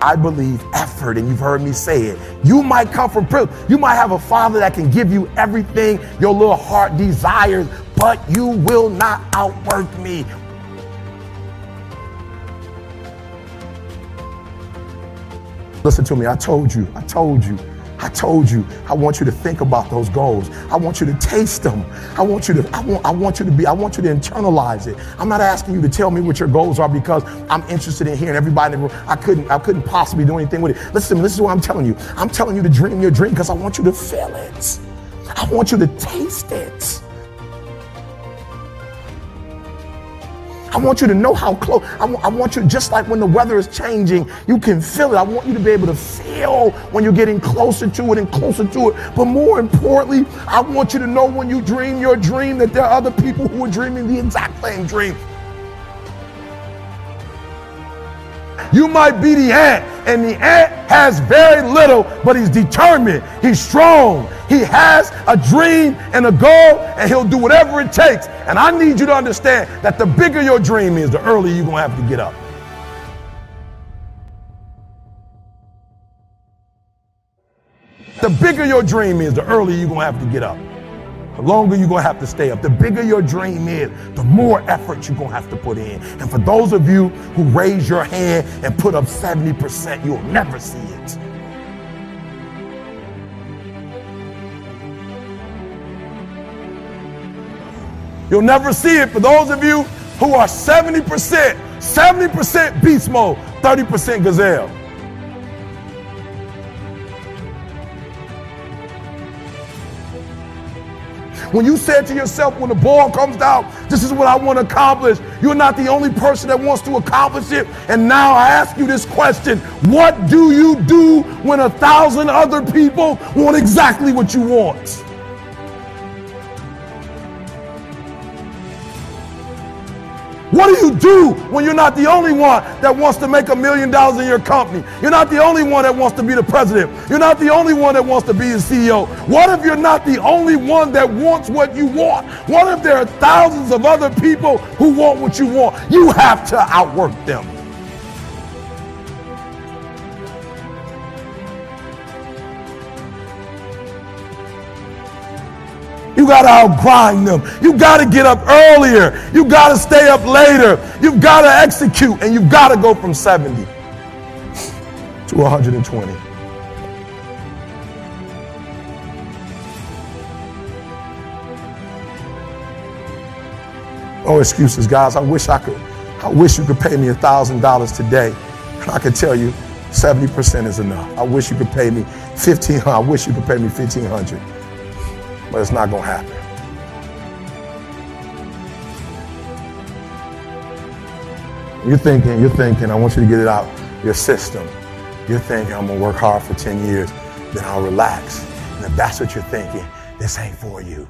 I believe effort, and you've heard me say it. You might come from privilege. You might have a father that can give you everything your little heart desires, but you will not outwork me. Listen to me. I told you. I told you. I told you, I want you to think about those goals. I want you to taste them. I want you to, I want, I want you to be, I want you to internalize it. I'm not asking you to tell me what your goals are because I'm interested in hearing everybody in the room. I couldn't, I couldn't possibly do anything with it. Listen, this is what I'm telling you. I'm telling you to dream your dream because I want you to feel it. I want you to taste it. I want you to know how close. I, w- I want you, just like when the weather is changing, you can feel it. I want you to be able to feel when you're getting closer to it and closer to it. But more importantly, I want you to know when you dream your dream that there are other people who are dreaming the exact same dream. You might be the ant, and the ant has very little, but he's determined. He's strong. He has a dream and a goal, and he'll do whatever it takes. And I need you to understand that the bigger your dream is, the earlier you're going to have to get up. The bigger your dream is, the earlier you're going to have to get up. The longer you're going to have to stay up. The bigger your dream is, the more effort you're going to have to put in. And for those of you who raise your hand and put up 70%, you'll never see it. You'll never see it for those of you who are 70%, 70% beast mode, 30% gazelle. When you said to yourself, when the ball comes down, this is what I want to accomplish, you're not the only person that wants to accomplish it. And now I ask you this question What do you do when a thousand other people want exactly what you want? What do you do when you're not the only one that wants to make a million dollars in your company? You're not the only one that wants to be the president. You're not the only one that wants to be the CEO. What if you're not the only one that wants what you want? What if there are thousands of other people who want what you want? You have to outwork them. You got to outgrind them. You got to get up earlier. You got to stay up later. You've got to execute, and you've got to go from 70 to 120. Oh, excuses, guys. I wish I could. I wish you could pay me a thousand dollars today, and I could tell you 70% is enough. I wish you could pay me 15. I wish you could pay me 1500 but it's not going to happen. You're thinking, you're thinking, I want you to get it out your system. You're thinking, I'm going to work hard for 10 years, then I'll relax. And if that's what you're thinking, this ain't for you.